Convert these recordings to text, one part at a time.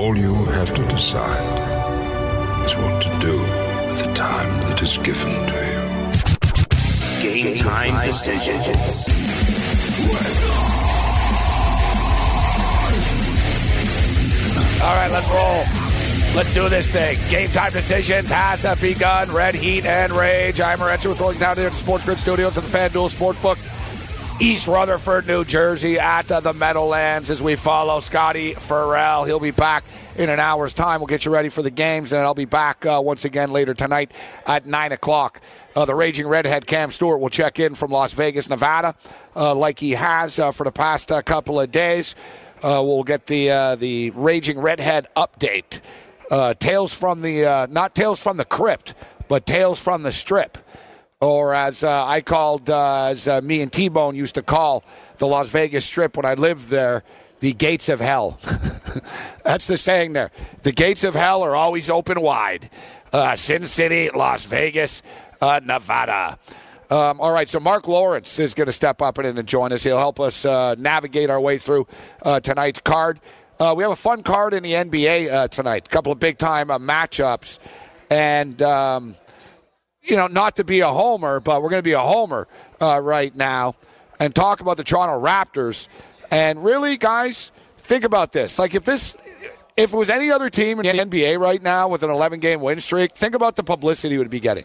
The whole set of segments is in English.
All you have to decide is what to do with the time that is given to you. Game time decisions. All right, let's roll. Let's do this thing. Game time decisions has begun. Red Heat and Rage. I'm Morency with Rolling Down here at the Sports Grid Studios at the FanDuel Sportsbook. East Rutherford, New Jersey, at uh, the Meadowlands as we follow Scotty Farrell. He'll be back in an hour's time. We'll get you ready for the games, and I'll be back uh, once again later tonight at 9 o'clock. Uh, the Raging Redhead Cam Stewart will check in from Las Vegas, Nevada, uh, like he has uh, for the past uh, couple of days. we'll get the the Raging Redhead update. tales from the not tales from the crypt, but tales from the strip or as uh, I called, uh, as uh, me and T Bone used to call the Las Vegas Strip when I lived there, the gates of hell. That's the saying there. The gates of hell are always open wide. Sin City, Las Vegas, Nevada. Um, all right, so Mark Lawrence is going to step up and, join us. He'll help us uh, navigate our way through uh, tonight's card. Uh, we have a fun card in the NBA tonight. A couple of big time matchups. And. Um, you know, not to be a homer, but we're going to be a homer uh, right now and talk about the Toronto Raptors. And really, guys, think about this. Like, if this, if it was any other team in the NBA right now with an 11 game win streak, think about the publicity would be getting.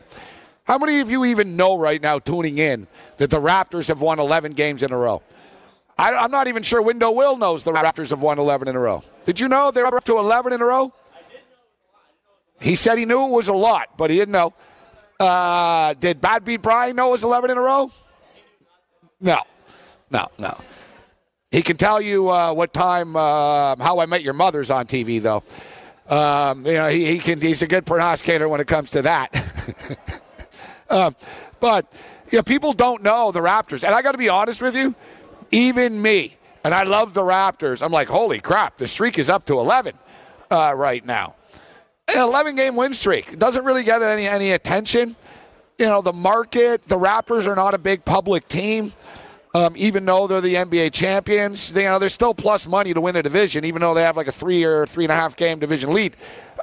How many of you even know right now, tuning in, that the Raptors have won 11 games in a row? I, am not even sure Window Will knows the Raptors have won 11 in a row. Did you know they're up to 11 in a row? He said he knew it was a lot, but he didn't know. Uh, did Bad Beat Brian know it was 11 in a row? No, no, no. He can tell you uh, what time uh, How I Met Your Mother's on TV, though. Um, you know, he, he, can. He's a good pronouncer when it comes to that. um, but yeah, people don't know the Raptors, and I got to be honest with you, even me, and I love the Raptors. I'm like, holy crap, the streak is up to 11 uh, right now an 11 game win streak. Doesn't really get any, any attention. You know, the market, the Raptors are not a big public team. Um, even though they're the NBA champions, they, you know, they're still plus money to win the division, even though they have like a three or three and a half game division lead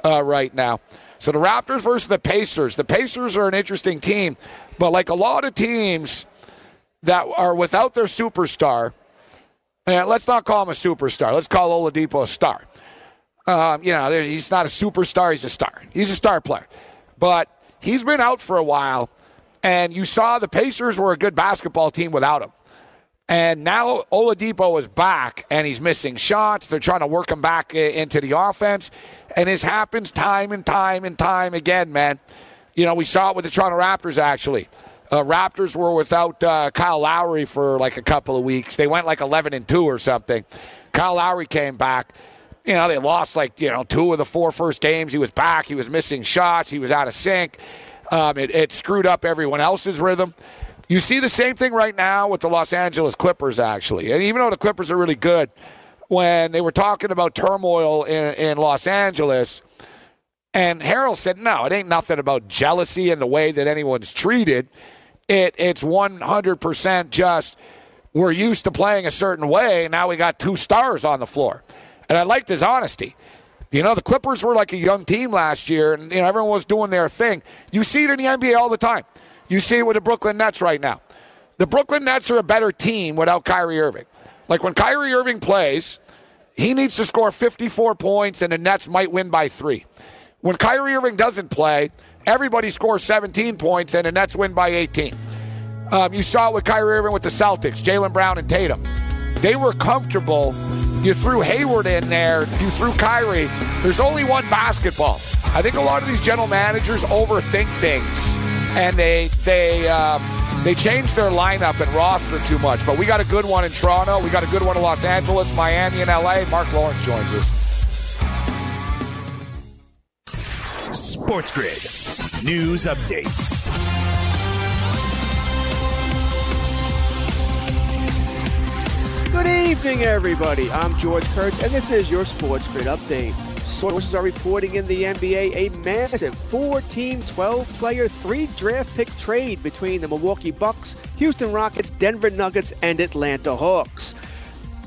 uh, right now. So the Raptors versus the Pacers. The Pacers are an interesting team, but like a lot of teams that are without their superstar, and let's not call him a superstar. Let's call Oladipo a star. Um, you know, he's not a superstar. He's a star. He's a star player. But he's been out for a while, and you saw the Pacers were a good basketball team without him. And now Oladipo is back, and he's missing shots. They're trying to work him back into the offense. And this happens time and time and time again, man. You know, we saw it with the Toronto Raptors, actually. Uh, Raptors were without uh, Kyle Lowry for like a couple of weeks. They went like 11 and 2 or something. Kyle Lowry came back you know, they lost like, you know, two of the four first games. He was back. He was missing shots. He was out of sync. Um, it, it screwed up everyone else's rhythm. You see the same thing right now with the Los Angeles Clippers, actually. And even though the Clippers are really good, when they were talking about turmoil in, in Los Angeles, and Harrell said, no, it ain't nothing about jealousy and the way that anyone's treated. It it's 100% just we're used to playing a certain way. Now we got two stars on the floor, and I liked his honesty. You know, the Clippers were like a young team last year, and you know everyone was doing their thing. You see it in the NBA all the time. You see it with the Brooklyn Nets right now. The Brooklyn Nets are a better team without Kyrie Irving. Like when Kyrie Irving plays, he needs to score 54 points, and the Nets might win by three. When Kyrie Irving doesn't play, everybody scores 17 points, and the Nets win by 18. Um, you saw it with Kyrie Irving with the Celtics, Jaylen Brown and Tatum. They were comfortable. You threw Hayward in there, you threw Kyrie. There's only one basketball. I think a lot of these general managers overthink things, and they they um, they change their lineup and roster too much. But we got a good one in Toronto. We got a good one in Los Angeles, Miami, and LA. Mark Lawrence joins us. Sports Grid News Update. Good evening, everybody. I'm George Kurtz, and this is your Sports Grid Update. Sources are reporting in the NBA a massive four team, 12 player, three draft pick trade between the Milwaukee Bucks, Houston Rockets, Denver Nuggets, and Atlanta Hawks.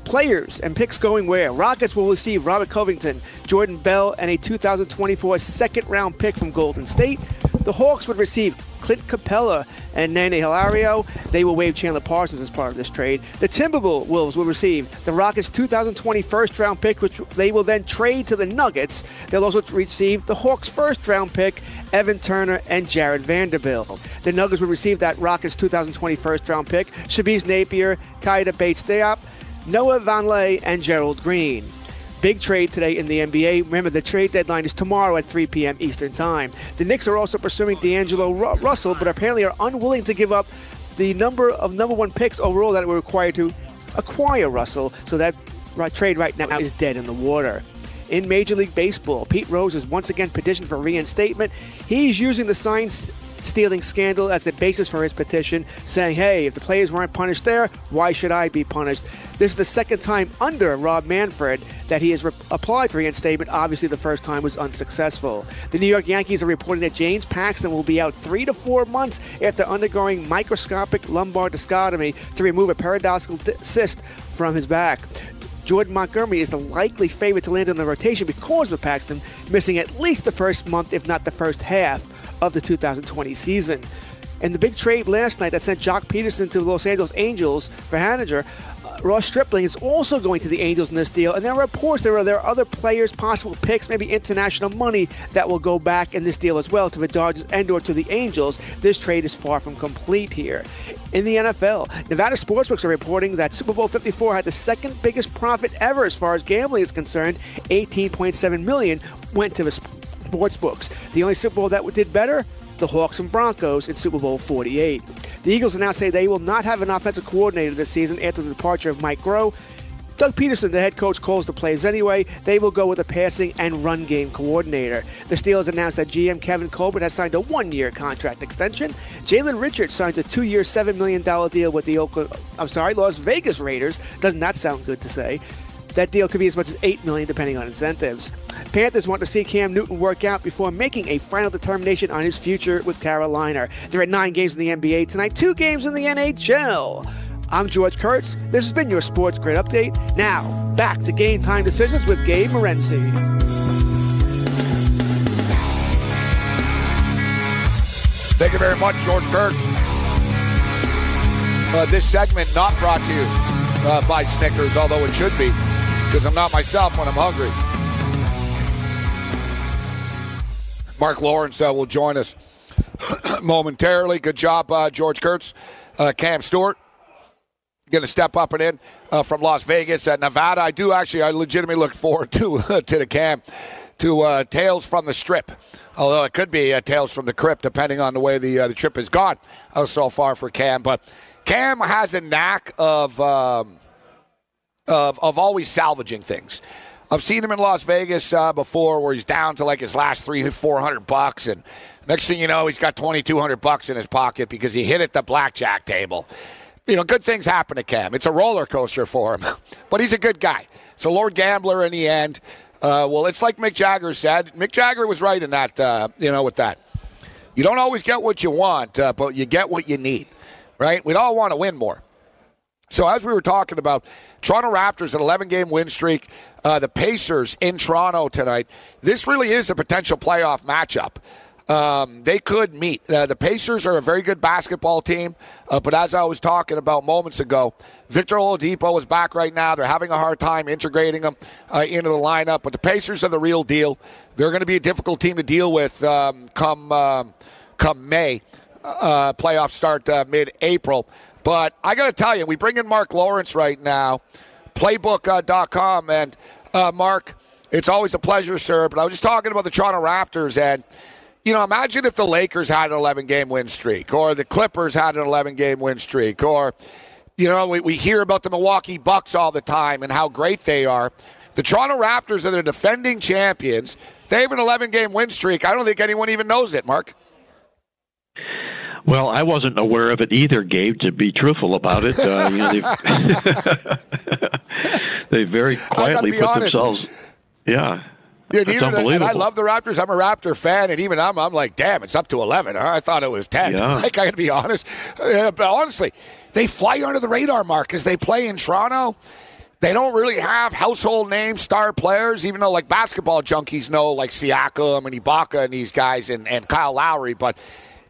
Players and picks going where? Rockets will receive Robert Covington, Jordan Bell, and a 2024 second round pick from Golden State. The Hawks would receive Clint Capela and Nene Hilario. They will waive Chandler Parsons as part of this trade. The Timberwolves will receive the Rockets' 2020 first round pick, which they will then trade to the Nuggets. They'll also receive the Hawks' first round pick, Evan Turner and Jarred Vanderbilt. The Nuggets will receive that Rockets' 2020 first round pick, Shabazz Napier, Keita Bates-Diop, Noah Vonleh, and Gerald Green. Big trade today in the NBA. Remember, the trade deadline is tomorrow at 3 p.m. Eastern Time. The Knicks are also pursuing D'Angelo Ru- Russell, but apparently are unwilling to give up the number of number one picks overall that were required to acquire Russell. So that trade right now is dead in the water. In Major League Baseball, Pete Rose is once again petitioned for reinstatement. He's using the sign stealing scandal as a basis for his petition, saying, hey, if the players weren't punished there, why should I be punished? This is the second time under Rob Manfred that he has re- applied for reinstatement. Obviously, the first time was unsuccessful. The New York Yankees are reporting that James Paxton will be out three to four months after undergoing microscopic lumbar discectomy to remove a paradoxical di- cyst from his back. Jordan Montgomery is the likely favorite to land in the rotation because of Paxton missing at least the first month, if not the first half, of the 2020 season. And the big trade last night that sent Joc Pederson to the Los Angeles Angels for Haniger, uh, Ross Stripling is also going to the Angels in this deal. And there are reports there are there are other players, possible picks, maybe international money that will go back in this deal as well to the Dodgers and or to the Angels. This trade is far from complete here. In the NFL, Nevada sportsbooks are reporting that Super Bowl 54 had the second biggest profit ever as far as gambling is concerned. 18.7 million went to the sports books. The only Super Bowl that did better, the Hawks and Broncos in Super Bowl 48. The Eagles announced say they will not have an offensive coordinator this season after the departure of Mike Groh. Doug Pederson, the head coach, calls the plays anyway. They will go with a passing and run game coordinator. The Steelers announced that GM Kevin Colbert has signed a one-year contract extension. Jalen Richards signs a two-year, seven million dollar deal with the Oakland. I'm sorry, Las Vegas Raiders. Doesn't that sound good to say? That deal could be as much as 8 million, depending on incentives. Panthers want to see Cam Newton work out before making a final determination on his future with Carolina. There are nine games in the NBA tonight, two games in the NHL. I'm George Kurtz. This has been your Sports Grid Update. Now, back to game time decisions with Gabe Morency. Thank you very much, George Kurtz. Uh, this segment not brought to you uh, by Snickers, although it should be, because I'm not myself when I'm hungry. Mark Lawrence uh, will join us momentarily. Good job, uh, George Kurtz. Uh, Cam Stewart going to step up and in uh, from Las Vegas at Nevada. I do actually, I legitimately look forward to to the Cam to uh, Tales from the Strip. Although it could be uh, Tales from the Crypt, depending on the way the uh, the trip has gone uh, so far for Cam. But Cam has a knack of um, of of always salvaging things. I've seen him in Las Vegas uh, before, where he's down to like his last three, four hundred bucks, and next thing you know, he's got twenty two hundred bucks in his pocket because he hit at the blackjack table. You know, good things happen to Cam. It's a roller coaster for him, but he's a good guy. So Lord Gambler in the end. Uh, well, it's like Mick Jagger said. Mick Jagger was right in that. Uh, you know, with that. You don't always get what you want, uh, but you get what you need, right? We'd all want to win more. So as we were talking about, Toronto Raptors an 11 game win streak, uh, the Pacers in Toronto tonight. This really is a potential playoff matchup. Um, they could meet. Uh, the Pacers are a very good basketball team, uh, but as I was talking about moments ago, Victor Oladipo is back right now. They're having a hard time integrating him uh, into the lineup, but the Pacers are the real deal. They're going to be a difficult team to deal with um, come um, come May. Uh, playoff start uh, mid-April. But I got to tell you, we bring in Mark Lawrence right now, playbook.com. And uh, Mark, it's always a pleasure, sir. But I was just talking about the Toronto Raptors. And, you know, imagine if the Lakers had an 11 game win streak, or the Clippers had an 11 game win streak, or, you know, we, we hear about the Milwaukee Bucks all the time and how great they are. The Toronto Raptors are the defending champions. They have an 11 game win streak. I don't think anyone even knows it, Mark. Well, I wasn't aware of it either, Gabe. To be truthful about it, uh, you know, they very quietly put honest. themselves. Yeah, Yeah, that's even, unbelievable. and I love the Raptors. I'm a Raptor fan, and even I'm, I'm like, damn, it's up to 11. Huh? I thought it was 10. Yeah. Like, I got to be honest. Uh, but honestly, they fly under the radar, Mark, because they play in Toronto. They don't really have household name star players, even though like basketball junkies know like Siakam and Ibaka and these guys and, and Kyle Lowry, but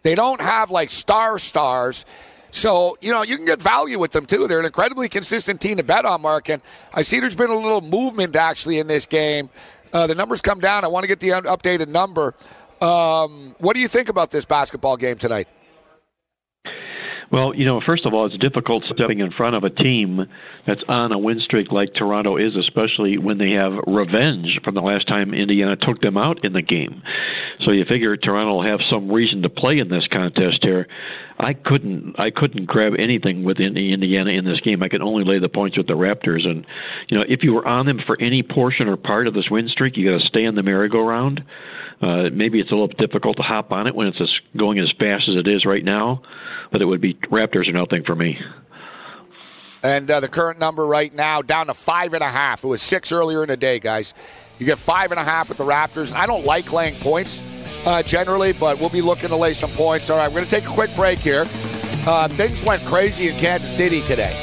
they don't have like star stars. So, you know, you can get value with them too. They're an incredibly consistent team to bet on, Mark. And I see there's been a little movement actually in this game. Uh, the numbers come down. I want to get the updated number. Um, what do you think about this basketball game tonight? Well, you know, first of all, it's difficult stepping in front of a team that's on a win streak like Toronto is, especially when they have revenge from the last time Indiana took them out in the game. So you figure Toronto will have some reason to play in this contest here. I couldn't, I couldn't grab anything with Indi- Indiana in this game. I could only lay the points with the Raptors, and you know, if you were on them for any portion or part of this win streak, you got to stay in the merry-go-round. Uh, maybe it's a little difficult to hop on it when it's as, going as fast as it is right now, but it would be Raptors or nothing for me. And uh, the current number right now down to five and a half. It was six earlier in the day, guys. You get five and a half with the Raptors. I don't like laying points uh, generally, but we'll be looking to lay some points. All right, we're going to take a quick break here. Uh, things went crazy in Kansas City today.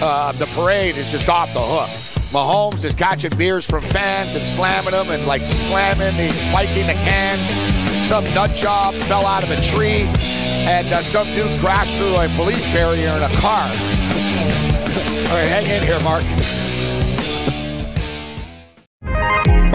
Uh, the parade is just off the hook. Mahomes is catching beers from fans and slamming them and like slamming, he's spiking the cans. Some nut job fell out of a tree, and uh, some dude crashed through a police barrier in a car. All right, hang in here, Mark.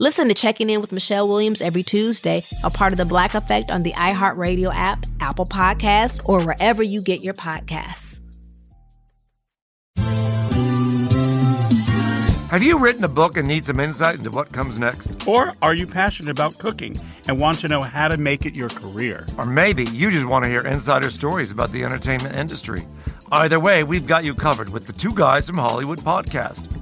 Listen to Checking In with Michelle Williams every Tuesday, a part of the Black Effect on the iHeartRadio app, Apple Podcasts, or wherever you get your podcasts. Have you written a book and need some insight into what comes next? Or are you passionate about cooking and want to know how to make it your career? Or maybe you just want to hear insider stories about the entertainment industry. Either way, we've got you covered with the Two Guys from Hollywood podcast.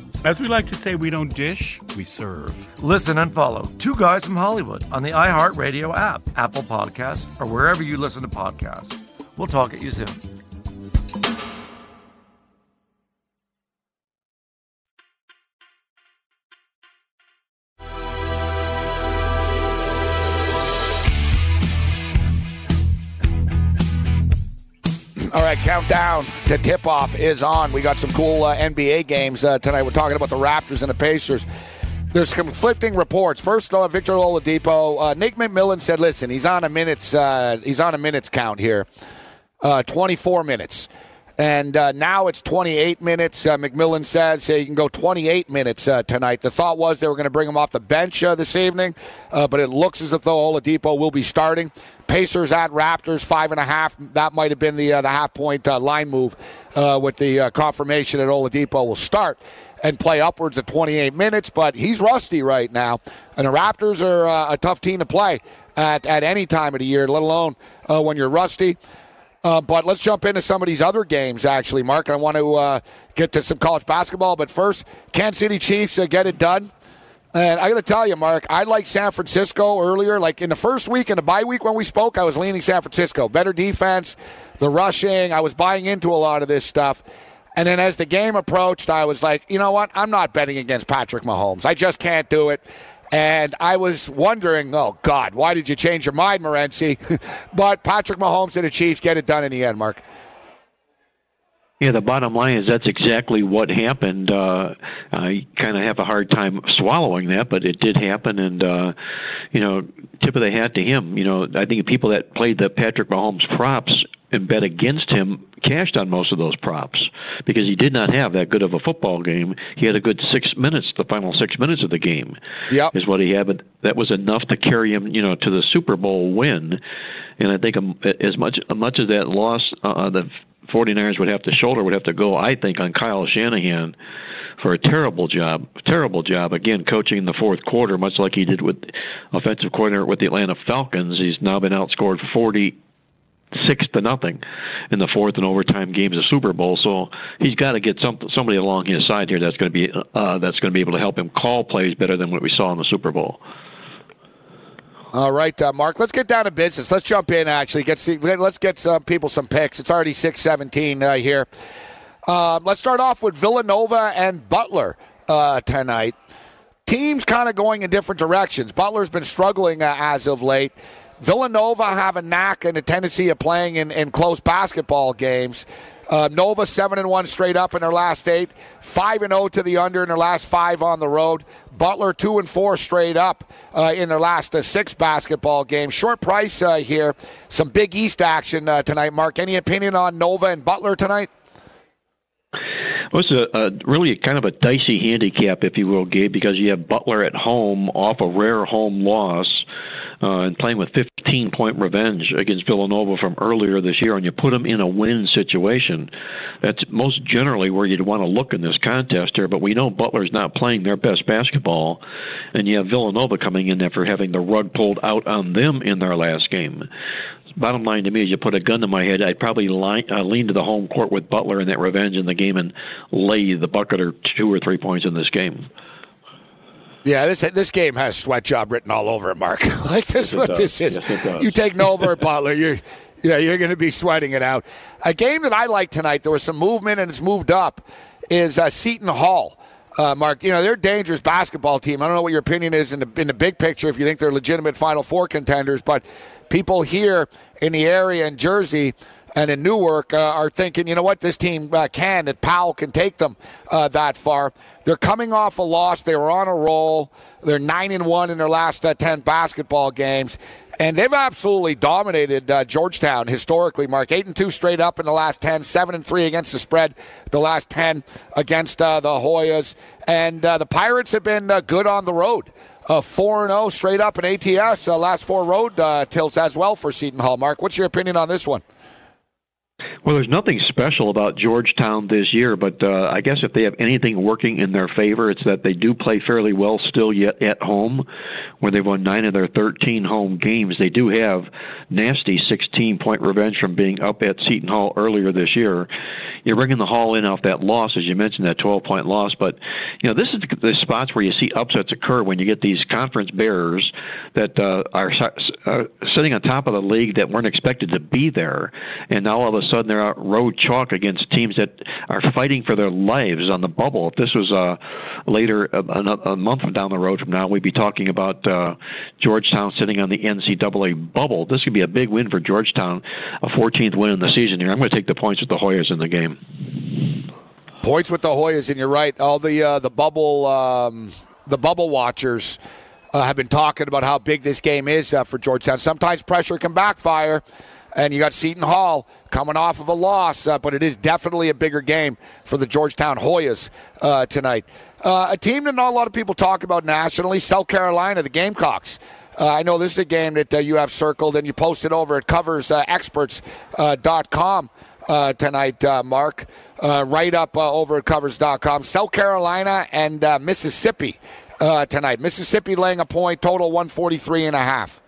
As we like to say, we don't dish, we serve. Listen and follow Two Guys from Hollywood on the iHeartRadio app, Apple Podcasts, or wherever you listen to podcasts. We'll talk at you soon. Countdown to tip off is on. We got some cool uh, NBA games uh, tonight. We're talking about the Raptors and the Pacers. There's conflicting reports. First, uh, Victor Oladipo, uh, Nick McMillan said, "Listen, he's on a minutes. Uh, he's on a minutes count here, uh, 24 minutes, and uh, now it's 28 minutes." Uh, McMillan says he can go 28 minutes uh, tonight. The thought was they were going to bring him off the bench uh, this evening, uh, but it looks as if though Oladipo will be starting. Pacers at Raptors five and a half. That might have been the uh, the half point line move with the confirmation that Oladipo will start and play upwards of 28 minutes. But he's rusty right now, and the Raptors are a tough team to play at at any time of the year, let alone when you're rusty. Uh, but let's jump into some of these other games, actually, Mark. I want to uh, get to some college basketball, but first, Kansas City Chiefs uh, get it done. And I got to tell you, Mark, I like San Francisco earlier. Like in the first week, in the bye week when we spoke, I was leaning San Francisco. Better defense, the rushing. I was buying into a lot of this stuff. And then as the game approached, I was like, you know what? I'm not betting against Patrick Mahomes. I just can't do it. And I was wondering, oh, God, why did you change your mind, Morency? but Patrick Mahomes and the Chiefs get it done in the end, Mark. Yeah, the bottom line is that's exactly what happened. Uh, I kind of have a hard time swallowing that, but it did happen, and uh, you know, tip of the hat to him. You know, I think people that played the Patrick Mahomes props bet against him cashed on most of those props because he did not have that good of a football game. He had a good six minutes, the final six minutes of the game, yep. is what he had. But that was enough to carry him, you know, to the Super Bowl win. And I think um, as much as much as that loss, uh, the 49ers would have to shoulder would have to go, I think, on Kyle Shanahan for a terrible job, terrible job again coaching in the fourth quarter, much like he did with offensive coordinator with the Atlanta Falcons. He's now been outscored 40 six to nothing in the fourth and overtime games of Super Bowl. So he's got to get some, somebody along his side here that's going to be uh, that's going to be able to help him call plays better than what we saw in the Super Bowl. All right, uh, Mark. Let's get down to business. Let's jump in. Actually, get see, let's get some people some picks. It's already six seventeen uh, here. Um, let's start off with Villanova and Butler uh, tonight. Teams kind of going in different directions. Butler's been struggling uh, as of late. Villanova have a knack and a tendency of playing in, in close basketball games. Uh, Nova seven and one straight up in their last eight, five and zero to the under in their last five on the road. Butler two and four straight up uh, in their last uh, six basketball games. Short price uh, here. Some Big East action uh, tonight. Mark, any opinion on Nova and Butler tonight? Well, it's a, a really kind of a dicey handicap, if you will, Gabe, because you have Butler at home off a rare home loss uh, and playing with 15 point revenge against Villanova from earlier this year, and you put them in a win situation, that's most generally where you'd want to look in this contest here. But we know Butler's not playing their best basketball, and you have Villanova coming in after having the rug pulled out on them in their last game. Bottom line to me is you put a gun to my head, I'd probably line, uh, lean to the home court with Butler in that revenge in the game and lay the bucket or two or three points in this game. Yeah, this this game has sweat job written all over it, Mark. like this, Yes, what does. this is. Yes, you take Nova or Butler, you're yeah, you're going to be sweating it out. A game that I like tonight, there was some movement and it's moved up, is uh, Seton Hall. Uh, Mark, you know they're a dangerous basketball team. I don't know what your opinion is in the in the big picture if you think they're legitimate Final Four contenders, but people here in the area in Jersey and in Newark uh, are thinking, you know what, this team uh, can, that Powell can take them uh, that far. They're coming off a loss. They were on a roll. They're nine and one in their last uh, ten basketball games, and they've absolutely dominated uh, Georgetown historically. Mark eight and two straight up in the last ten, seven and three against the spread the last ten against uh, the Hoyas, and the Pirates have been good on the road. Uh, four and zero straight up in ATS. Last four road tilts as well for Seton Hall. Mark, what's your opinion on this one? Well, there's nothing special about Georgetown this year, but uh, I guess if they have anything working in their favor, it's that they do play fairly well still yet at home, where they've won nine of their 13 home games. They do have nasty 16 point revenge from being up at Seton Hall earlier this year. You're bringing the Hall in off that loss, as you mentioned, that 12 point loss, but you know this is the spots where you see upsets occur when you get these conference bearers that uh, are uh, sitting on top of the league that weren't expected to be there, and now all of a sudden they're out road chalk against teams that are fighting for their lives on the bubble. If this was uh, later, a, a month down the road from now, we'd be talking about uh, Georgetown sitting on the NCAA bubble. This could be a big win for Georgetown, a 14th win in the season here. I'm going to take the points with the Hoyas in the game. Points with the Hoyas, and you're right. All the uh, the bubble um, the bubble watchers. Uh, have been talking about how big this game is uh, for Georgetown. Sometimes pressure can backfire and you got Seton Hall coming off of a loss, uh, but it is definitely a bigger game for the Georgetown Hoyas uh, tonight. Uh, a team that not a lot of people talk about nationally, South Carolina, the Gamecocks. Uh, I know this is a game that uh, you have circled and you posted over at coversexperts.com uh, tonight, Mark. right up over at covers.com. South Carolina and Mississippi tonight. Mississippi laying a point, total 143 and a half.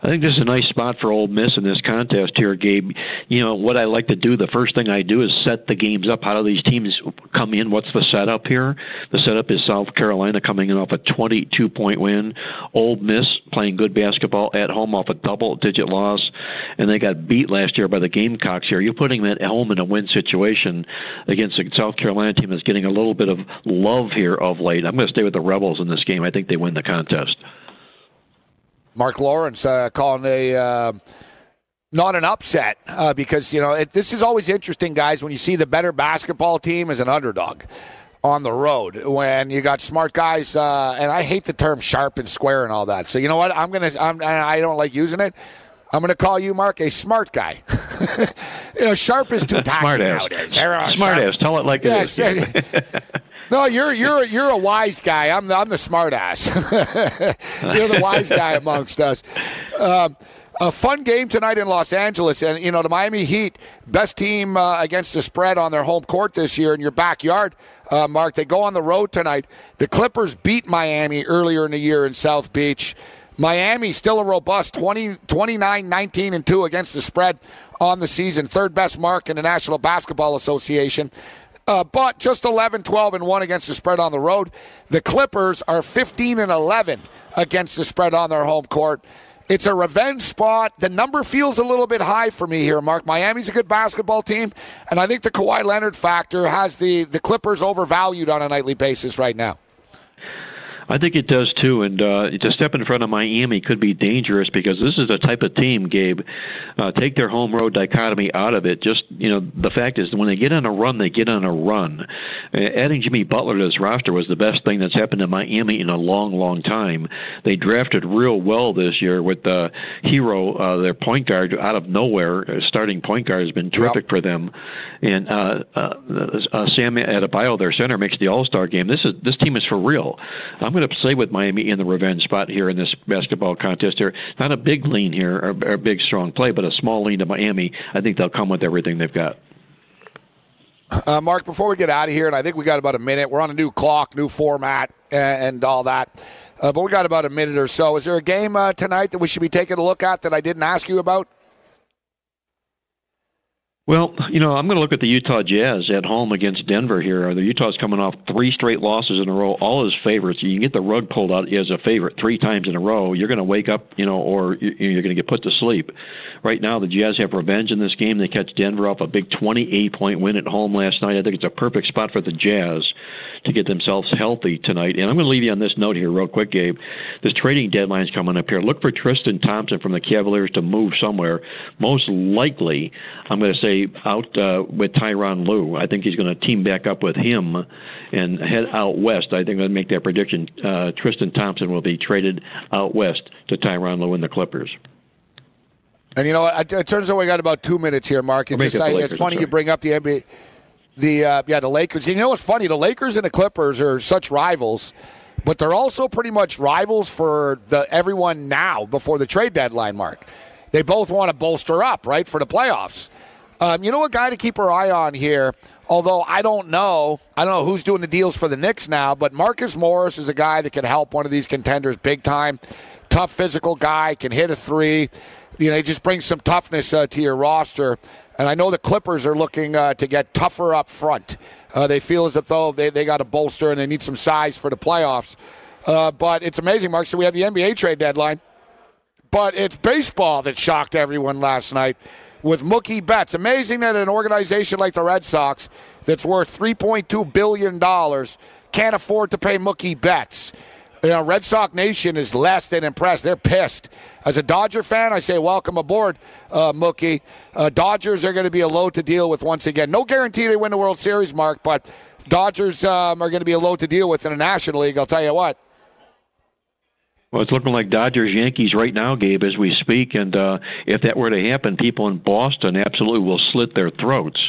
I think this is a nice spot for Ole Miss in this contest here, Gabe. You know what I like to do. The first thing I do is set the games up. How do these teams come in? What's the setup here? The setup is South Carolina coming in off a 22 point win. Ole Miss playing good basketball at home off a double digit loss, and they got beat last year by the Gamecocks. Here, you're putting them at home in a win situation against a South Carolina team that's getting a little bit of love here of late. I'm going to stay with the Rebels in this game. I think they win the contest. Mark Lawrence uh, calling a uh, not an upset uh, because you know it, this is always interesting, guys. When you see the better basketball team as an underdog on the road, when you got smart guys, uh, and I hate the term sharp and square and all that. So you know what? I'm gonna. I'm, I don't like using it. I'm going to call you, Mark, a smart guy. you know, sharp is too tacky nowadays. Smart ass. Tell it like yes. it is. No, you're you're you're a wise guy. I'm the, I'm the smart ass. you're the wise guy amongst us. Um, a fun game tonight in Los Angeles, and you know the Miami Heat, best team uh, against the spread on their home court this year in your backyard. Uh, Mark, they go on the road tonight. The Clippers beat Miami earlier in the year in South Beach. Miami still a robust 20, 29, 19, and 2 against the spread on the season. Third best mark in the National Basketball Association. Uh, but just 11, 12, and 1 against the spread on the road. The Clippers are 15 and 11 against the spread on their home court. It's a revenge spot. The number feels a little bit high for me here, Mark. Miami's a good basketball team, and I think the Kawhi Leonard factor has the, the Clippers overvalued on a nightly basis right now. I think it does too, and uh, to step in front of Miami could be dangerous because this is the type of team, Gabe. Uh, take their home road dichotomy out of it. Just you know, the fact is when they get on a run, they get on a run. Uh, adding Jimmy Butler to this roster was the best thing that's happened to Miami in a long, long time. They drafted real well this year with uh, Herro, uh, their point guard, out of nowhere. Uh, starting point guard has been terrific yep. for them, and uh, uh, uh, Bam Adebayo, their center, makes the All Star game. This is this team is for real. I'm going to play with Miami in the revenge spot here in this basketball contest. Here, not a big lean here or, or a big strong play, but a small lean to Miami. I think they'll come with everything they've got. Uh, Mark, before we get out of here, and I think we got about a minute. We're on a new clock, new format, and, and all that. Uh, but we got about a minute or so. Is there a game uh, tonight that we should be taking a look at that I didn't ask you about? Well, you know, I'm going to look at the Utah Jazz at home against Denver here. The Utah's coming off three straight losses in a row, all as favorites. You can get the rug pulled out as a favorite three times in a row. You're going to wake up, you know, or you're going to get put to sleep. Right now, the Jazz have revenge in this game. They catch Denver off a big 28 point win at home last night. I think it's a perfect spot for the Jazz to get themselves healthy tonight. And I'm going to leave you on this note here, real quick, Gabe. This trading deadline's coming up here. Look for Tristan Thompson from the Cavaliers to move somewhere. Most likely, I'm going to say out uh, with Tyronn Lue. I think he's going to team back up with him and head out west. I think I'm going to make that prediction. Uh, Tristan Thompson will be traded out west to Tyronn Lue and the Clippers. And you know what? It turns out we got about two minutes here, Mark. It's, just, it Lakers, it's funny you bring up the NBA. The uh, yeah, the Lakers. You know what's funny? The Lakers and the Clippers are such rivals, but they're also pretty much rivals for the everyone now before the trade deadline. Mark, they both want to bolster up right for the playoffs. Um, you know, a guy to keep our eye on here. Although I don't know, I don't know who's doing the deals for the Knicks now, but Marcus Morris is a guy that can help one of these contenders big time. Tough physical guy, can hit a three. You know, he just brings some toughness uh, to your roster. And I know the Clippers are looking uh, to get tougher up front. Uh, they feel as if though they, they got a bolster and they need some size for the playoffs. Uh, but it's amazing, Mark. So we have the NBA trade deadline, but it's baseball that shocked everyone last night with Mookie Betts. Amazing that an organization like the Red Sox, that's worth $3.2 billion, can't afford to pay Mookie Betts. You know, Red Sox Nation is less than impressed. They're pissed. As a Dodger fan, I say welcome aboard, uh, Mookie. Uh, Dodgers are going to be a load to deal with once again. No guarantee they win the World Series, Mark, but Dodgers um, are going to be a load to deal with in the National League. I'll tell you what. Well, it's looking like Dodgers Yankees right now, Gabe, as we speak. And uh, if that were to happen, people in Boston absolutely will slit their throats.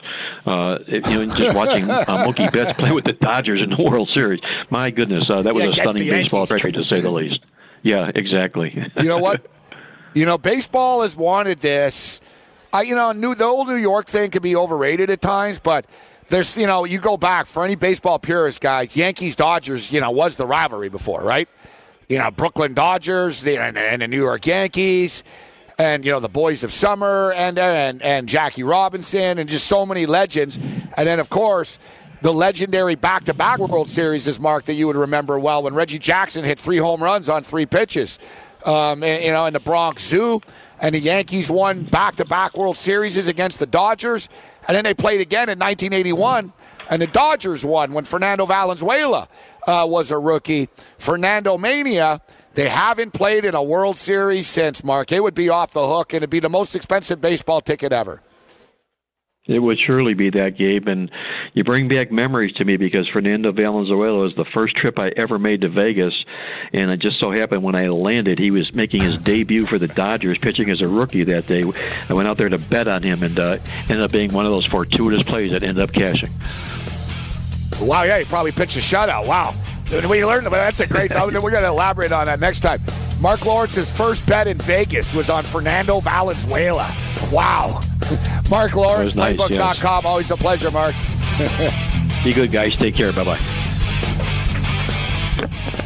Uh, if, you know, just watching uh, Mookie Betts play with the Dodgers in the World Series. My goodness, uh, that was Yeah, a stunning baseball trade, to say the least. Yeah, exactly. You know what? you know, baseball has wanted this. I, you know, new the old New York thing can be overrated at times, but there's, you know, you go back for any baseball purist guy, Yankees Dodgers, you know, was the rivalry before, right? You know, Brooklyn Dodgers the, and, and the New York Yankees, and you know the boys of summer, and and and Jackie Robinson, and just so many legends, and then of course. The legendary back-to-back World Series is marked that you would remember well when Reggie Jackson hit three home runs on three pitches um, and, you know, in the Bronx Zoo. And the Yankees won back-to-back World Series against the Dodgers, and then they played again in 1981, and the Dodgers won when Fernando Valenzuela uh, was a rookie. Fernando Mania. They haven't played in a World Series since. Mark, it would be off the hook, and it'd be the most expensive baseball ticket ever. It would surely be that, Gabe. And you bring back memories to me because Fernando Valenzuela was the first trip I ever made to Vegas. And it just so happened when I landed, he was making his debut for the Dodgers, pitching as a rookie that day. I went out there to bet on him and uh, ended up being one of those fortuitous plays that ended up cashing. Wow, yeah, he probably pitched a shutout. Wow. We learned about that's a great. We're going to elaborate on that next time. Mark Lawrence's first bet in Vegas was on Fernando Valenzuela. Wow. Mark Lawrence, nice, playbook.com. Always a pleasure, Mark. Be good, guys. Take care. Bye bye.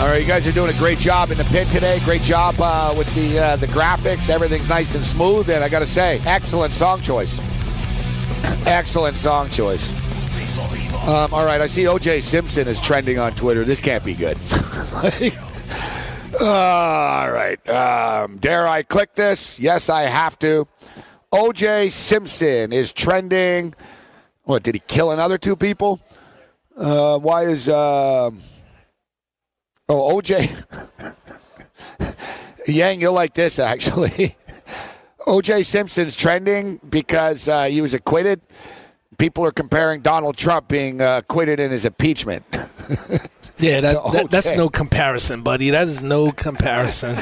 All right, you guys are doing a great job in the pit today. Great job uh, with the uh, the graphics. Everything's nice and smooth. And I got to say, excellent song choice. excellent song choice. Um, all right, I see O.J. Simpson is trending on Twitter. This can't be good. all right. Um, dare I click this? Yes, I have to. O.J. Simpson is trending. What, did he kill another two people? Uh, why is. Oh, OJ. Yang, you'll like this, actually. OJ Simpson's trending because uh, he was acquitted. People are comparing Donald Trump being uh, acquitted in his impeachment. Yeah, that, that that's no comparison, buddy. That is no comparison.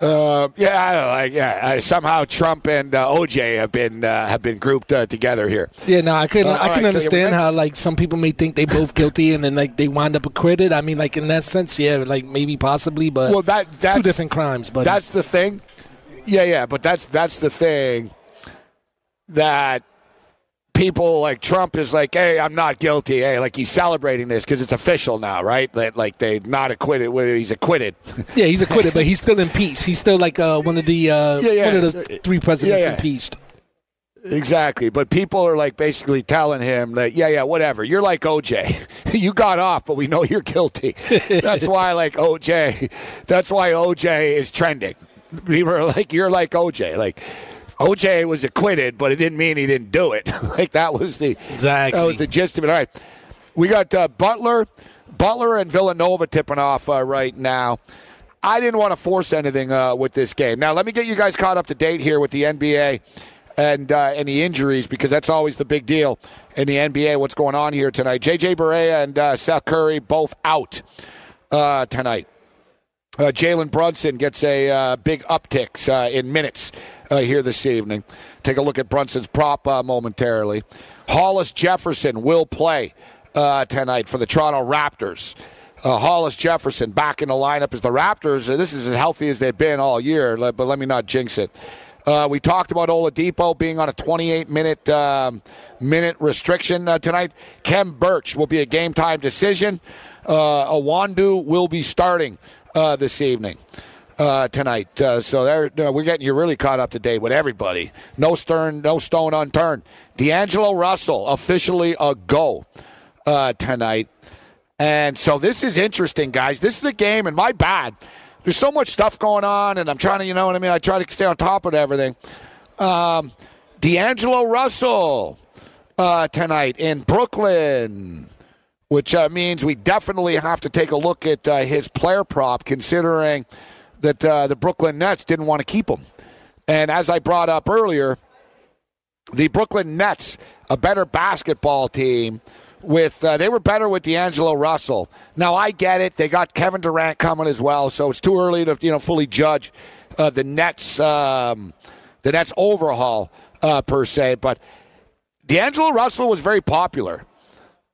Uh, yeah, I don't know. Like, yeah, somehow Trump and uh, OJ have been uh, have been grouped uh, together here. Yeah, no, I can Uh, I can right, understand you're- how like some people may think they both guilty and then like they wind up acquitted. I mean, like in that sense, yeah, like maybe possibly, but Well, that that's two different crimes. But That's the thing. Yeah, yeah, but that's that's the thing that people like Trump is like, hey, I'm not guilty. Hey, like he's celebrating this because it's official now, right? That like they not acquitted. He's acquitted. yeah, he's acquitted, but he's still impeached. He's still like uh, one of the uh, Yeah, yeah, one of the three presidents yeah. impeached. exactly. But people are like basically telling him that, yeah, yeah, whatever. You're like OJ. you got off, but we know you're guilty. that's why like OJ. That's why OJ is trending. People are like, you're like OJ. Like OJ was acquitted, but it didn't mean he didn't do it. like that was the Exactly. that was the gist of it. All right, we got uh, Butler, Butler and Villanova tipping off uh, right now. I didn't want to force anything uh, with this game. Now let me get you guys caught up to date here with the NBA and uh, and the injuries because that's always the big deal in the NBA. What's going on here tonight? JJ Barea and uh, Seth Curry both out uh, tonight. Uh, Jalen Brunson gets a uh, big uptick uh, in minutes uh, here this evening. Take a look at Brunson's prop uh, momentarily. Hollis Jefferson will play uh, tonight for the Toronto Raptors. Hollis Jefferson back in the lineup as the Raptors. this is as healthy as they've been all year, but let me not jinx it. We talked about Oladipo being on a 28 minute um, minute restriction tonight. Kem Birch will be a game time decision. Uh, Awandu will be starting uh, this evening. Uh, tonight, uh, so there uh, we're getting you really caught up to date with everybody. No stern, no stone unturned. D'Angelo Russell officially a go uh, tonight. And so this is interesting, guys. This is a game, and my bad. There's so much stuff going on, and I'm trying to, you know what I mean? I try to stay on top of everything. Um, D'Angelo Russell uh, tonight in Brooklyn, which uh, means we definitely have to take a look at uh, his player prop, considering that uh, the Brooklyn Nets didn't want to keep him. And as I brought up earlier, the Brooklyn Nets, a better basketball team, with uh, they were better with D'Angelo Russell. Now I get it; they got Kevin Durant coming as well, so it's too early to you know fully judge uh, the Nets um, the Nets overhaul uh, per se. But D'Angelo Russell was very popular.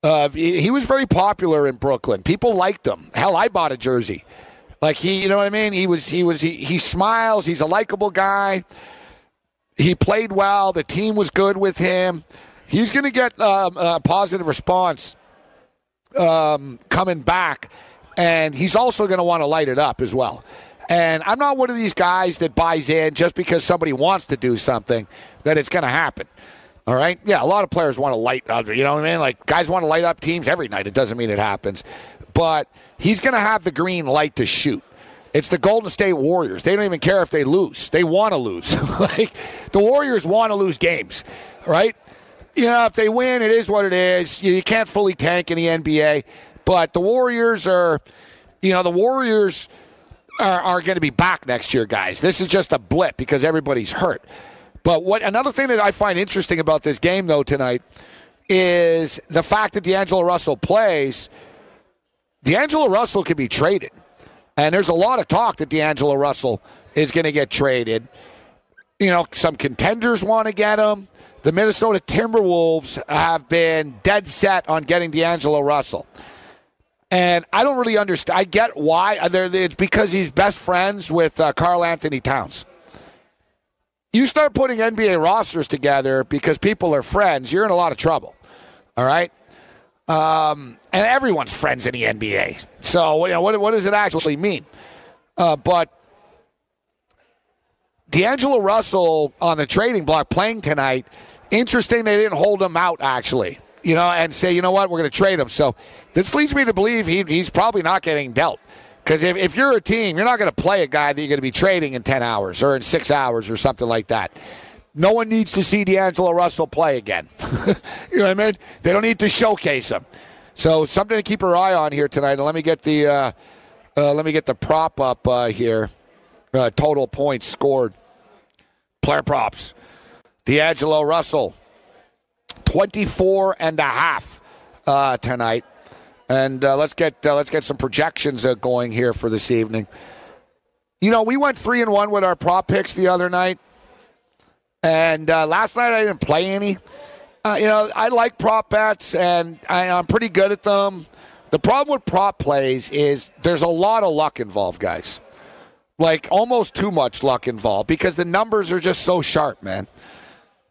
Uh, he, was very popular in Brooklyn. People liked him. Hell, I bought a jersey. Like he, you know what I mean? He was he was he, he smiles. He's a likable guy. He played well. The team was good with him. He's going to get um, a positive response um, coming back, and he's also going to want to light it up as well. And I'm not one of these guys that buys in just because somebody wants to do something that it's going to happen. All right. Yeah, a lot of players want to light up. You know what I mean? Like guys want to light up teams every night. It doesn't mean it happens, but he's going to have the green light to shoot. It's the Golden State Warriors. They don't even care if they lose. They want to lose. like the Warriors want to lose games, right? You know, if they win, it is what it is. You, you can't fully tank in the NBA, but the Warriors are, you know, the Warriors are, are going to be back next year, guys. This is just a blip because everybody's hurt. But what another thing that I find interesting about this game, though, tonight is the fact that D'Angelo Russell plays. D'Angelo Russell could be traded. And there's a lot of talk that D'Angelo Russell is going to get traded. You know, some contenders want to get him. The Minnesota Timberwolves have been dead set on getting D'Angelo Russell. And I don't really understand. I get why. It's because he's best friends with uh, Karl-Anthony Towns. You start putting NBA rosters together because people are friends, you're in a lot of trouble. All right? Um, and everyone's friends in the NBA. So, you know, what, what does it actually mean? Uh, but D'Angelo Russell on the trading block playing tonight, interesting they didn't hold him out, actually, you know, and say, you know what, we're going to trade him. So this leads me to believe he, he's probably not getting dealt. Because if, if you're a team, you're not going to play a guy that you're going to be trading in 10 hours or in six hours or something like that. No one needs to see D'Angelo Russell play again. you know what I mean? They don't need to showcase him. So something to keep our eye on here tonight. And let me get the uh, uh, let me get the prop up uh, here. Uh, total points scored. Player props. D'Angelo Russell, 24 and a half uh, tonight. And uh, let's get uh, let's get some projections uh, going here for this evening. You know, we went three and one with our prop picks the other night, and uh, last night I didn't play any. Uh, you know, I like prop bets, and I, I'm pretty good at them. The problem with prop plays is there's a lot of luck involved, guys. Like almost too much luck involved because the numbers are just so sharp, man.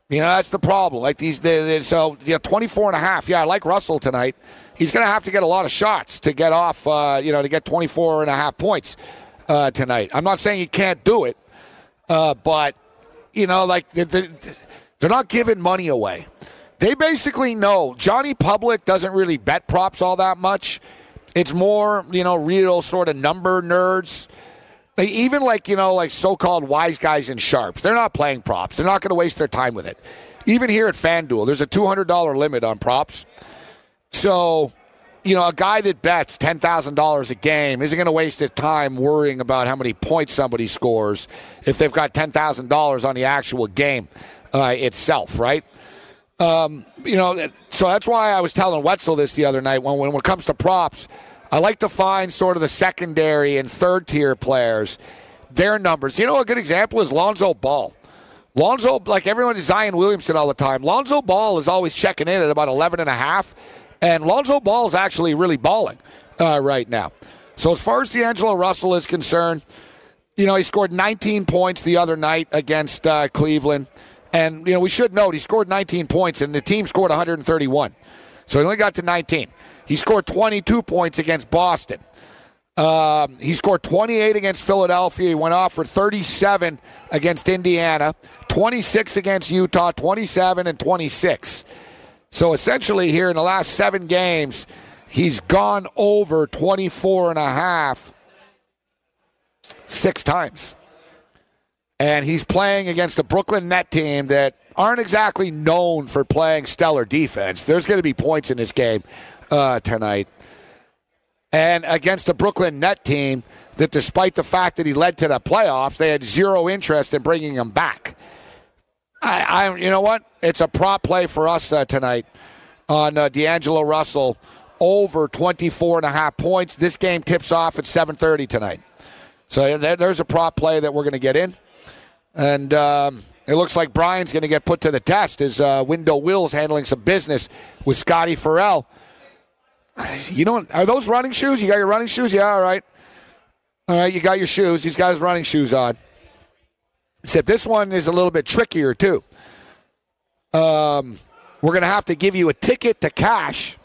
You know, that's the problem. Like these, they, they, so, you know, 24 and a half. Yeah, I like Russell tonight. He's going to have to get a lot of shots to get off, uh, you know, to get 24 and a half points uh, tonight. I'm not saying he can't do it, uh, but, you know, like they're, they're not giving money away. They basically know Johnny Public doesn't really bet props all that much. It's more, you know, real sort of number nerds They, even like you know, like so-called wise guys and sharps, they're not playing props. They're not going to waste their time with it. Even here at FanDuel, there's a two hundred dollar limit on props. So, you know, a guy that bets ten thousand dollars a game isn't going to waste his time worrying about how many points somebody scores if they've got ten thousand dollars on the actual game uh, itself, right? Um, you know, so that's why I was telling Wetzel this the other night. When when it comes to props, I like to find sort of the secondary and third tier players, their numbers. You know, a good example is Lonzo Ball. Lonzo, like everyone is Zion Williamson all the time. Lonzo Ball is always checking in at about 11 and a half, and Lonzo Ball is actually really balling uh, right now. So as far as D'Angelo Russell is concerned, you know, he scored 19 points the other night against uh, Cleveland. And, you know, we should note he scored 19 points, and the team scored 131. So he only got to 19. He scored 22 points against Boston. Um, he scored 28 against Philadelphia. He went off for 37 against Indiana, 26 against Utah, 27 and 26. So essentially, here in the last seven games, he's gone over 24 and a half six times. And he's playing against a Brooklyn Net team that aren't exactly known for playing stellar defense. There's going to be points in this game uh, tonight. And against the Brooklyn Net team that, despite the fact that he led to the playoffs, they had zero interest in bringing him back. I, I you know what? It's a prop play for us uh, tonight on uh, D'Angelo Russell over 24 and a half points. This game tips off at 7:30 tonight. So there, there's a prop play that we're going to get in, and um, it looks like Brian's going to get put to the test as uh, Window Wills handling some business with Scotty Farrell. You don't are those running shoes? You got your running shoes? Yeah, all right. All right, you got your shoes. He's got his running shoes on. Except this one is a little bit trickier too. Um, we're gonna have to give you a ticket to cash,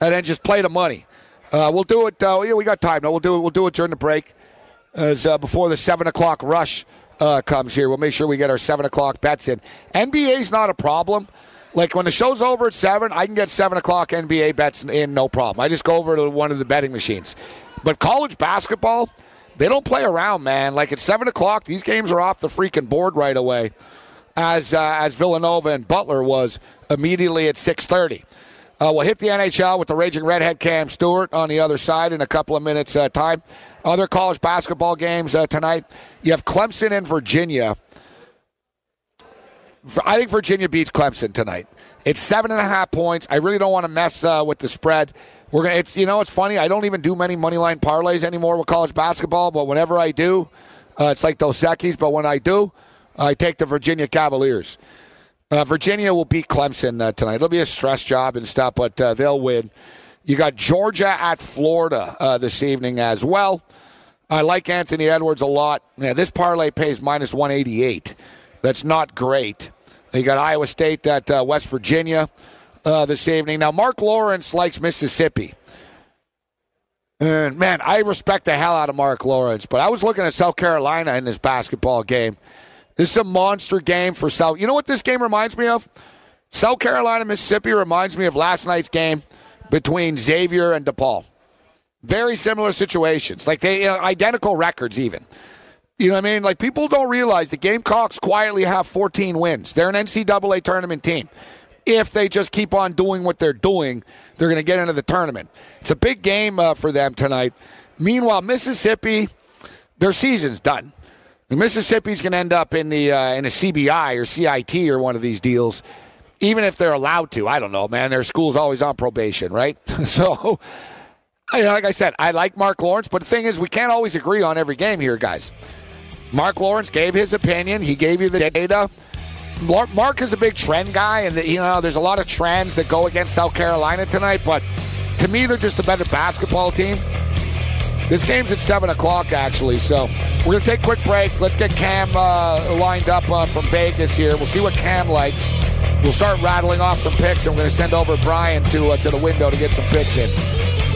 and then just play the money. Uh, we'll do it. Uh, yeah, we got time. No, we'll do it. We'll do it during the break, as uh, before the seven o'clock rush uh, comes here. We'll make sure we get our seven o'clock bets in. NBA's not a problem. Like when the show's over at seven, I can get seven o'clock NBA bets in no problem. I just go over to one of the betting machines. But college basketball, they don't play around, man. Like at seven o'clock, these games are off the freaking board right away. As uh, as Villanova and Butler was immediately at six thirty. Uh, we'll hit the NHL with the Raging Redhead Cam Stewart on the other side in a couple of minutes' uh, time. Other college basketball games uh, tonight. You have Clemson and Virginia. I think Virginia beats Clemson tonight. It's seven and a half points. I really don't want to mess uh, with the spread. We're gonna. It's you know it's funny. I don't even do many money line parlays anymore with college basketball. But whenever I do, uh, it's like those Equis. But when I do, I take the Virginia Cavaliers. Uh, Virginia will beat Clemson uh, tonight. It'll be a stress job and stuff, but uh, they'll win. You got Georgia at Florida uh, this evening as well. I like Anthony Edwards a lot. Yeah, this parlay pays minus 188. That's not great. You got Iowa State at uh, West Virginia uh, this evening. Now, Mark Lawrence likes Mississippi. And man, I respect the hell out of Mark Lawrence, but I was looking at South Carolina in this basketball game. This is a monster game for South. You know what this game reminds me of? South Carolina, Mississippi reminds me of last night's game between Xavier and DePaul. Very similar situations, like they you know, identical records, even. You know what I mean? Like people don't realize the Gamecocks quietly have 14 wins. They're an NCAA tournament team. If they just keep on doing what they're doing, they're going to get into the tournament. It's a big game uh, for them tonight. Meanwhile, Mississippi, their season's done. Mississippi's going to end up in the uh, in a CBI or CIT or one of these deals, even if they're allowed to. I don't know, man. Their school's always on probation, right? so, like I said, I like Mark Lawrence, but the thing is, we can't always agree on every game here, guys. Mark Lawrence gave his opinion. He gave you the data. Mark is a big trend guy, and you know there's a lot of trends that go against South Carolina tonight. But to me, they're just a better basketball team. This game's at 7 o'clock, actually. So we're to take a quick break. Let's get Cam uh, lined up uh, from Vegas here. We'll see what Cam likes. We'll start rattling off some picks, and we're to send over Brian to, uh, to the window to get some picks in.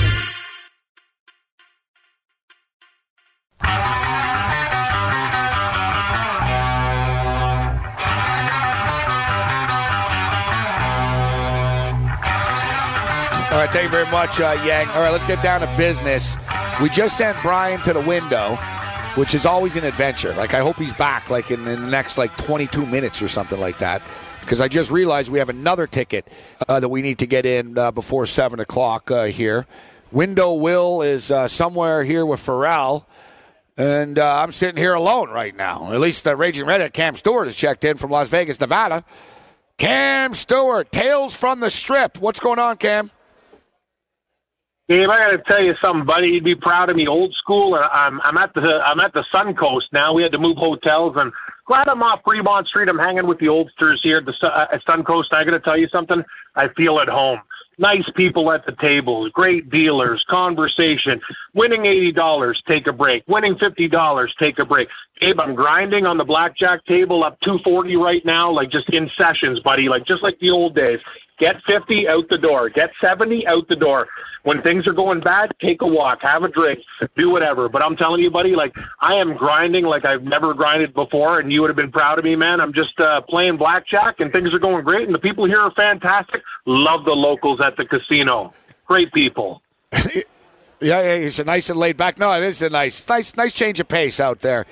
All right, thank you very much, uh, Yang. All right, let's get down to business. We just sent Brian to the window, which is always an adventure. Like, I hope he's back, like, in the next, like, 22 minutes or something like that. Because I just realized we have another ticket uh, that we need to get in uh, before 7 o'clock uh, here. Window Will is uh, somewhere here with Pharrell. And uh, I'm sitting here alone right now. At least the Raging Redhead Cam Stewart has checked in from Las Vegas, Nevada. Cam Stewart, Tales from the Strip. What's going on, Cam? Dave, I got to tell you something, buddy. You'd be proud of me. Old school, and I'm I'm at the I'm at the Suncoast now. We had to move hotels, and glad I'm off Fremont Street. I'm hanging with the oldsters here at the uh, Suncoast. I got to tell you something. I feel at home. Nice people at the tables, great dealers, conversation. Winning eighty dollars, take a break. Winning fifty dollars, take a break. Gabe, I'm grinding on the blackjack table up two forty right now, like just in sessions, buddy, like just like the old days. Get 50 out the door. Get 70 out the door. When things are going bad, take a walk, have a drink, do whatever. But I'm telling you, buddy, like I am grinding like I've never grinded before, and you would have been proud of me, man. I'm just uh, playing blackjack, and things are going great, and the people here are fantastic. Love the locals at the casino. Great people. Yeah, yeah, it's a nice and laid back. No, it is a nice, nice, nice change of pace out there.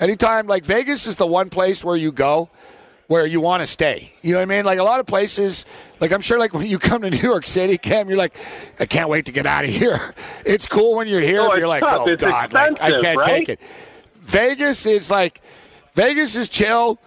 Anytime, like Vegas is the one place where you go where you want to stay. You know what I mean? Like a lot of places, like I'm sure, like when you come to New York City, Cam, you're like, I can't wait to get out of here. It's cool when you're here, but you're like, tough. oh It's god, like, I can't right? take it. Vegas is like, Vegas is chill.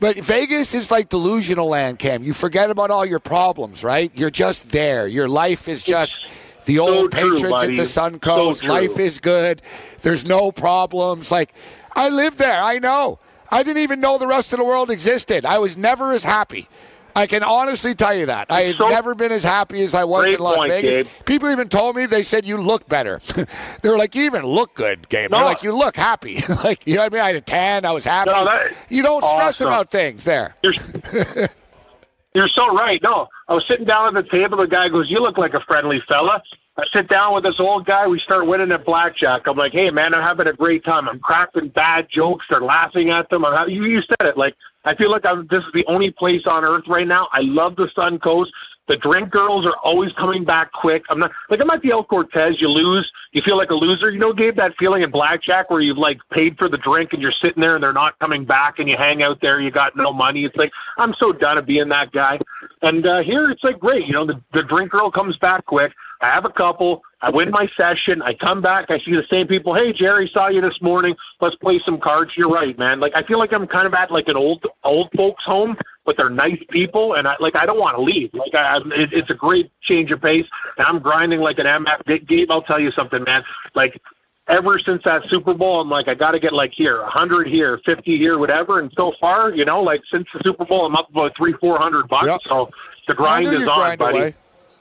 But Vegas is like delusional land, Cam. You forget about all your problems, right? You're just there. Your life is just the old true, patrons buddy. at the Sun So Coast. true. life is good. There's no problems. Like, I live there. I know. I didn't even know the rest of the world existed. I was never as happy. I can honestly tell you that. I have So- never been as happy as I was in Las point, Vegas. Gabe. People even told me, they said, you look better. they were like, you even look good, Gabe. They're like, you look happy. like, you know what I mean? I had a tan. I was happy. No, that- you don't stress about things there. You're, you're so right. No, I was sitting down at the table. The guy goes, "You look like a friendly fella." I sit down with this old guy. We start winning at blackjack. I'm like, "Hey, man, I'm having a great time. I'm cracking bad jokes. They're laughing at them. I'm ha- you, you said it. Like, I feel like I'm, this is the only place on earth right now. I love the Suncoast. The drink girls are always coming back quick. I'm not like I'm at the El Cortez. You lose, you feel like a loser. You know, Gabe, that feeling in blackjack where you've like paid for the drink and you're sitting there and they're not coming back, and you hang out there. You got no money. It's like I'm so done of being that guy. And uh, here it's like great. You know, the the drink girl comes back quick. I have a couple. I win my session. I come back. I see the same people. Hey, Jerry, saw you this morning. Let's play some cards. You're right, man. Like I feel like I'm kind of at like an old old folks home, but they're nice people, and I like I don't want to leave. Like I, it, it's a great change of pace, and I'm grinding like an MF. Gabe, I'll tell you something, man. Like ever since that Super Bowl, I'm like I got to get like here, a hundred here, fifty here, whatever. And so far, you know, like since the Super Bowl, I'm up about three, four hundred bucks. Yep. So the grind is on, buddy. away.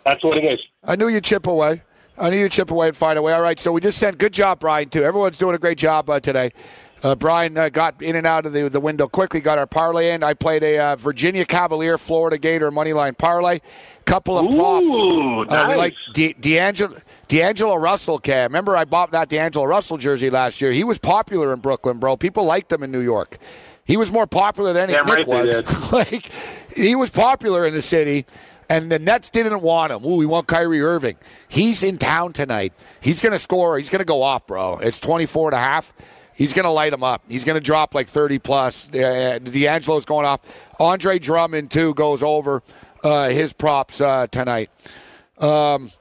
That's what it is. I knew you'd chip away. I knew you'd chip away and find a way. All right, so we just sent good job, Brian. Too. Everyone's doing a great job uh, today. Uh, Brian uh, got in and out of the, the window quickly. Got our parlay in. I played a uh, Virginia Cavalier, Florida Gator money line parlay. Couple of props. Ooh, Uh, we nice. like D- D'Angelo, D'Angelo Russell. Cam, remember I bought that D'Angelo Russell jersey last year. He was popular in Brooklyn, bro. People liked him in New York. He was more popular than Damn Nick right was. like he was popular in the city, and the Nets didn't want him. Ooh, we want Kyrie Irving. He's in town tonight. He's going to score. He's going to go off, bro. It's 24 and a half. He's going to light him up. He's going to drop like 30 plus. Uh, D'Angelo's going off. Andre Drummond, too, goes over uh, his props uh, tonight. Um,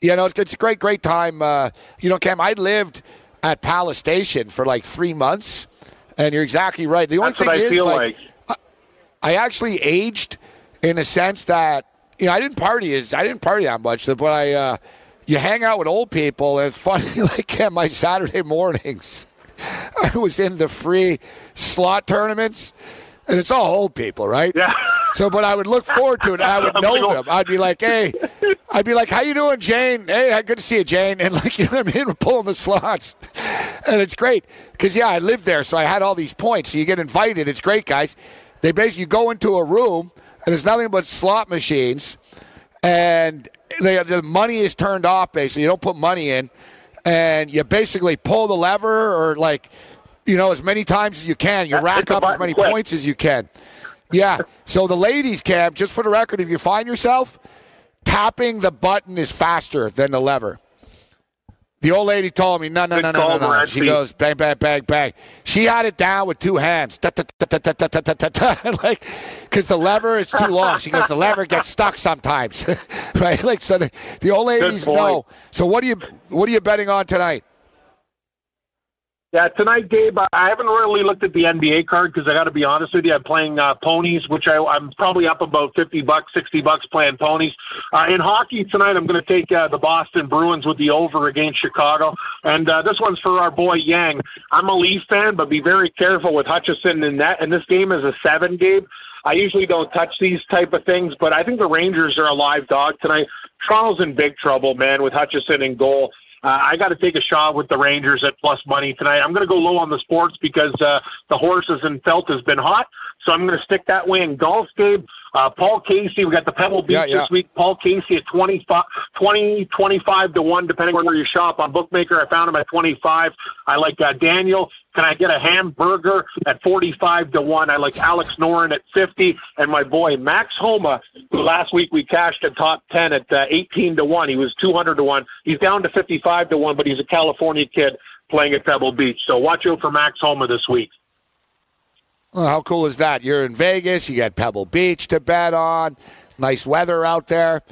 you know, it's, it's a great, great time. Uh, you know, Cam, I lived at Palace Station for like three months, and you're exactly right. The only That's thing is, feel like, like. I actually aged in a sense that you know I didn't party as I didn't party that much, but I uh, you hang out with old people, and it's funny. Like on my Saturday mornings, I was in the free slot tournaments, and it's all old people, right? Yeah. So, but I would look forward to it. and I would know them. I'd be like, "Hey," I'd be like, "How you doing, Jane? Hey, good to see you, Jane." And like, you know what I mean? We're pulling the slots, and it's great because yeah, I lived there, so I had all these points. So you get invited. It's great, guys. They basically you go into a room and it's nothing but slot machines, and they, the money is turned off. Basically, you don't put money in, and you basically pull the lever or like, you know, as many times as you can. You rack up as many points as you can. Yeah. So the ladies camp, just for the record, if you find yourself tapping the button is faster than the lever. The old lady told me, no, no, no, no, no, no. She goes, bang, bang, bang, bang. She had it down with two hands. like, because the lever is too long. She goes, the lever gets stuck sometimes. right? Like, so the, the old ladies know. So what are you, what are you betting on tonight? Yeah, tonight, Gabe, I haven't really looked at the NBA card because I got to be honest with you. I'm playing uh, ponies, which I, I'm probably up about 50 bucks, 60 bucks playing ponies. Uh, in hockey tonight, I'm going to take uh, the Boston Bruins with the over against Chicago. And uh, this one's for our boy Yang. I'm a Leaf fan, but be very careful with Hutchinson in that. And this game is a seven, Gabe. I usually don't touch these type of things, but I think the Rangers are a live dog tonight. Toronto's in big trouble, man, with Hutchinson in goal. Uh, I got to take a shot with the Rangers at plus money tonight. I'm going to go low on the sports because uh, the horses and felt has been hot. So I'm going to stick that way in golf, Gabe. Uh, Paul Casey, we got the Pebble Beach Yeah, yeah. this week. Paul Casey at 25, 20, 25 to 1, depending on where you shop. On Bookmaker, I found him at 25. I like uh, Daniel. Can I get a hamburger at 45 to 1? I like Alex Noren at 50. And my boy, Max Homa, last week we cashed a top 10 at uh, 18 to 1. He was 200 to 1. He's down to 55 to 1, but he's a California kid playing at Pebble Beach. So watch out for Max Homa this week. Well, how cool is that? You're in Vegas. You got Pebble Beach to bet on. Nice weather out there.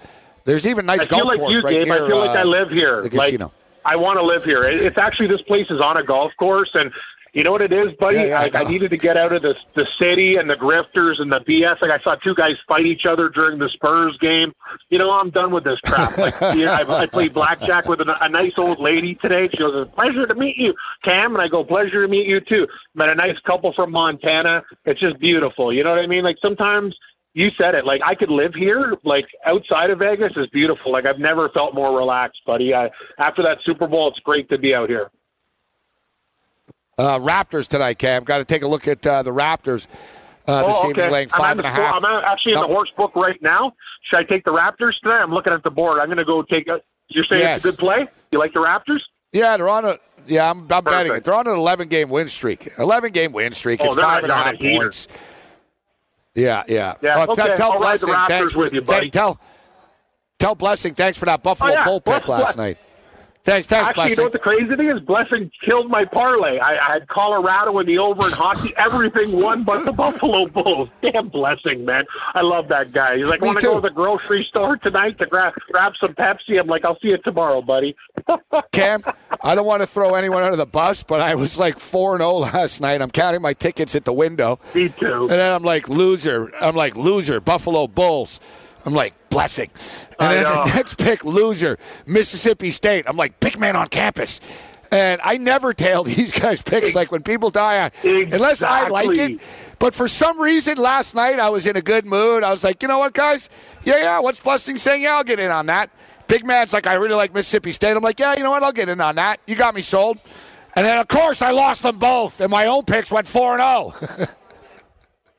There's even nice I feel golf like course you, right Gabe. near I feel like uh, I live here. the like, casino. I want to live here. It's actually this place is on a golf course, and you know what it is, buddy. Yeah, yeah, I I, I needed to get out of the the city and the grifters and the BS. Like I saw two guys fight each other during the Spurs game. You know, I'm done with this crap. Like you know, I, I played blackjack with a, a nice old lady today. She goes, a pleasure to meet you, Cam," and I go, "Pleasure to meet you too." Met a nice couple from Montana. It's just beautiful. You know what I mean? Like sometimes you said it. Like I could live here. Like outside of Vegas is beautiful. Like I've never felt more relaxed, buddy. I, after that Super Bowl, it's great to be out here. Uh, Raptors tonight, Cam. I've got to take a look at uh, the Raptors uh, this oh, evening, laying five and a half. I'm actually in the horse book right now. Should I take the Raptors tonight? I'm looking at the board. I'm going to go take a. You're saying Yes. it's a good play? You like the Raptors? Yeah, they're on a. Yeah, I'm, I'm betting it. They're on an 11 game win streak. 11 game win streak. Oh, it's five a on a half points. Yeah, yeah. Yeah, Oh, tell- okay, tell I'll ride the Blessing. Raptors thanks for- with you, buddy. Tell, tell Blessing. Thanks for that Buffalo Oh, yeah. Bull pick Bless- last bless. night. Thanks, thanks, Actually, you know what the crazy thing is? Blessing killed my parlay. I, I had Colorado in the over in hockey. Everything won but the Buffalo Bulls. Damn Blessing, man. I love that guy. He's like, want to go to the grocery store tonight to grab, grab some Pepsi? I'm like, I'll see you tomorrow, buddy. Cam, I don't want to throw anyone under the bus, but I was like 4 0 last night. I'm counting my tickets at the window. Me too. And then I'm like, loser. I'm like, loser, Buffalo Bulls. I'm like, blessing. And I then the next pick, loser, Mississippi State. I'm like, big man on campus. And I never tail these guys' picks. Like when people die, I, unless I like it. But for some reason, last night I was in a good mood. I was like, you know what, guys? Yeah, yeah. What's Blessing saying? Yeah, I'll get in on that. Big man's like, I really like Mississippi State. I'm like, yeah, you know what? I'll get in on that. You got me sold. And then, of course, I lost them both, and my own picks went 4 0.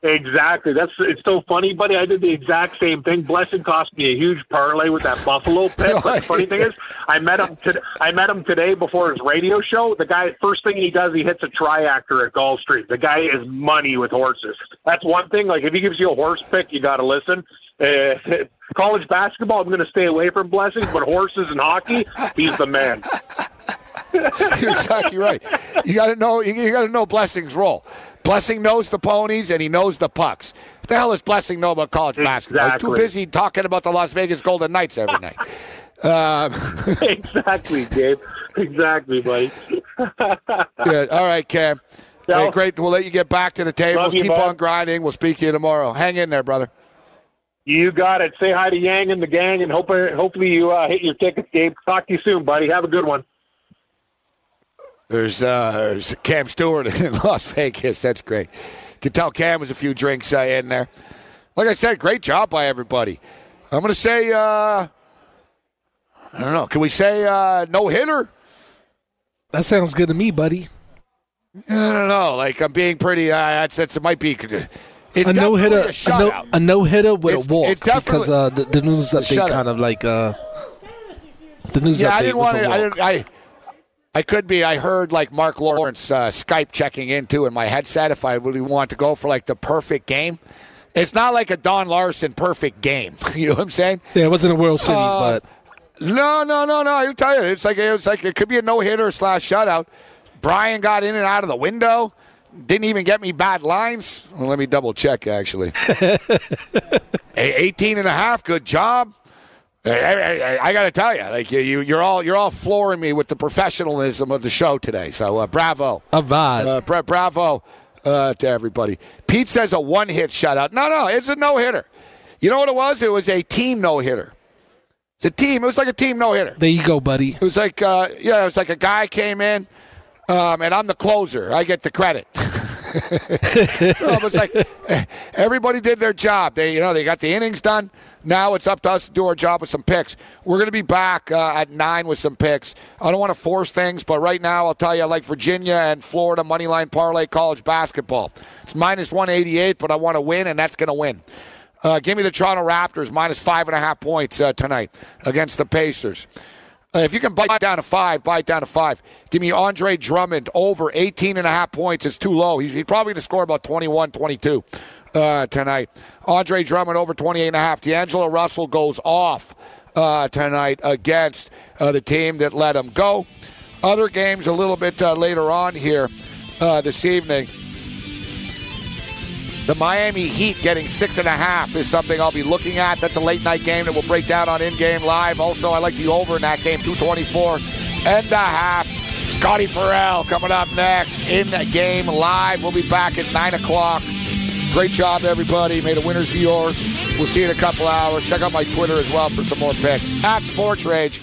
Exactly. That's it's so funny, buddy. I did the exact same thing. Blessing cost me a huge parlay with that Buffalo pick. But the funny thing is, I met him. To, I met him today before his radio show. The guy, first thing he does, he hits a triactor at Gulfstream. The guy is money with horses. That's one thing. Like if he gives you a horse pick, you got to listen. Uh, college basketball, I'm going to stay away from Blessing, but horses and hockey, he's the man. You're exactly right. You got to know. You, you got to know Blessing's role. Blessing knows the ponies and he knows the pucks. What the hell does Blessing know about college basketball? He's too busy talking about the Las Vegas Golden Knights every night. Um, exactly, Gabe. Exactly, buddy. yeah, all right, Cam. Yeah. Hey, great. We'll let you get back to the tables. You, Keep bud. on grinding. We'll speak to you tomorrow. Hang in there, brother. You got it. Say hi to Yang and the gang, and hope, hopefully you uh, hit your tickets, Gabe. Talk to you soon, buddy. Have a good one. There's, uh, there's Cam Stewart in Las Vegas. That's great. Could tell Cam was a few drinks uh, in there. Like I said, great job by everybody. I'm going to say, uh, I don't know. Can we say uh, no hitter? That sounds good to me, buddy. I don't know. Like I'm being pretty. Uh, that's, that's it might be. It's a no hitter, a, no, a no hitter with It's- a walk because uh, the, the news update kind of like uh, the news yeah, update I didn't want to. I, didn't, I I could be. I heard like Mark Lawrence uh, Skype checking in too in my headset. If I really want to go for like the perfect game, it's not like a Don Larsen perfect game. you know what I'm saying? Yeah, it wasn't a World Series, Uh, but No, no, no, no. I tell you, it's like it's like it could be a no hitter slash shutout. Brian got in and out of the window. Didn't even get me bad lines. Well, let me double check actually. A- 18 and a half, good job. I, I, I got to tell you, like you, you're all you're all flooring me with the professionalism of the show today. So uh, bravo, a vibe. uh, bra- bravo uh, to everybody. Pete says a one hit shutout. No, no, it's a no hitter. You know what it was? It was a team no hitter. It's a team. It was like a team no hitter. there you go, buddy. It was like, uh, yeah, it was like a guy came in, um, and I'm the closer. I get the credit. no, it was like everybody did their job. They, you know, they got the innings done. Now it's up to us to do our job with some picks. We're going to be back uh, at nine with some picks. I don't want to force things, but right now I'll tell you, I like Virginia and Florida money line parlay college basketball. It's minus 188, but I want to win, and that's going to win. Uh, give me the Toronto Raptors minus five and a half points uh, tonight against the Pacers. Uh, if you can bite down to five, bite down to five. Give me Andre Drummond over 18 and a half points. It's too low. He's, he's probably going to score about 21, 22 uh, tonight. Andre Drummond over 28 and a half. D'Angelo Russell goes off uh, tonight against uh, the team that let him go. Other games a little bit uh, later on here uh, this evening. The Miami Heat getting six and a half is something I'll be looking at. That's a late night game that we'll break down on In Game Live. Also, I like the over in that game, 224 and a half. Scotty Farrell coming up next in the game live. We'll be back at 9 o'clock. Great job, everybody. May the winners be yours. We'll see you in a couple hours. Check out my Twitter as well for some more picks. At Sports Rage.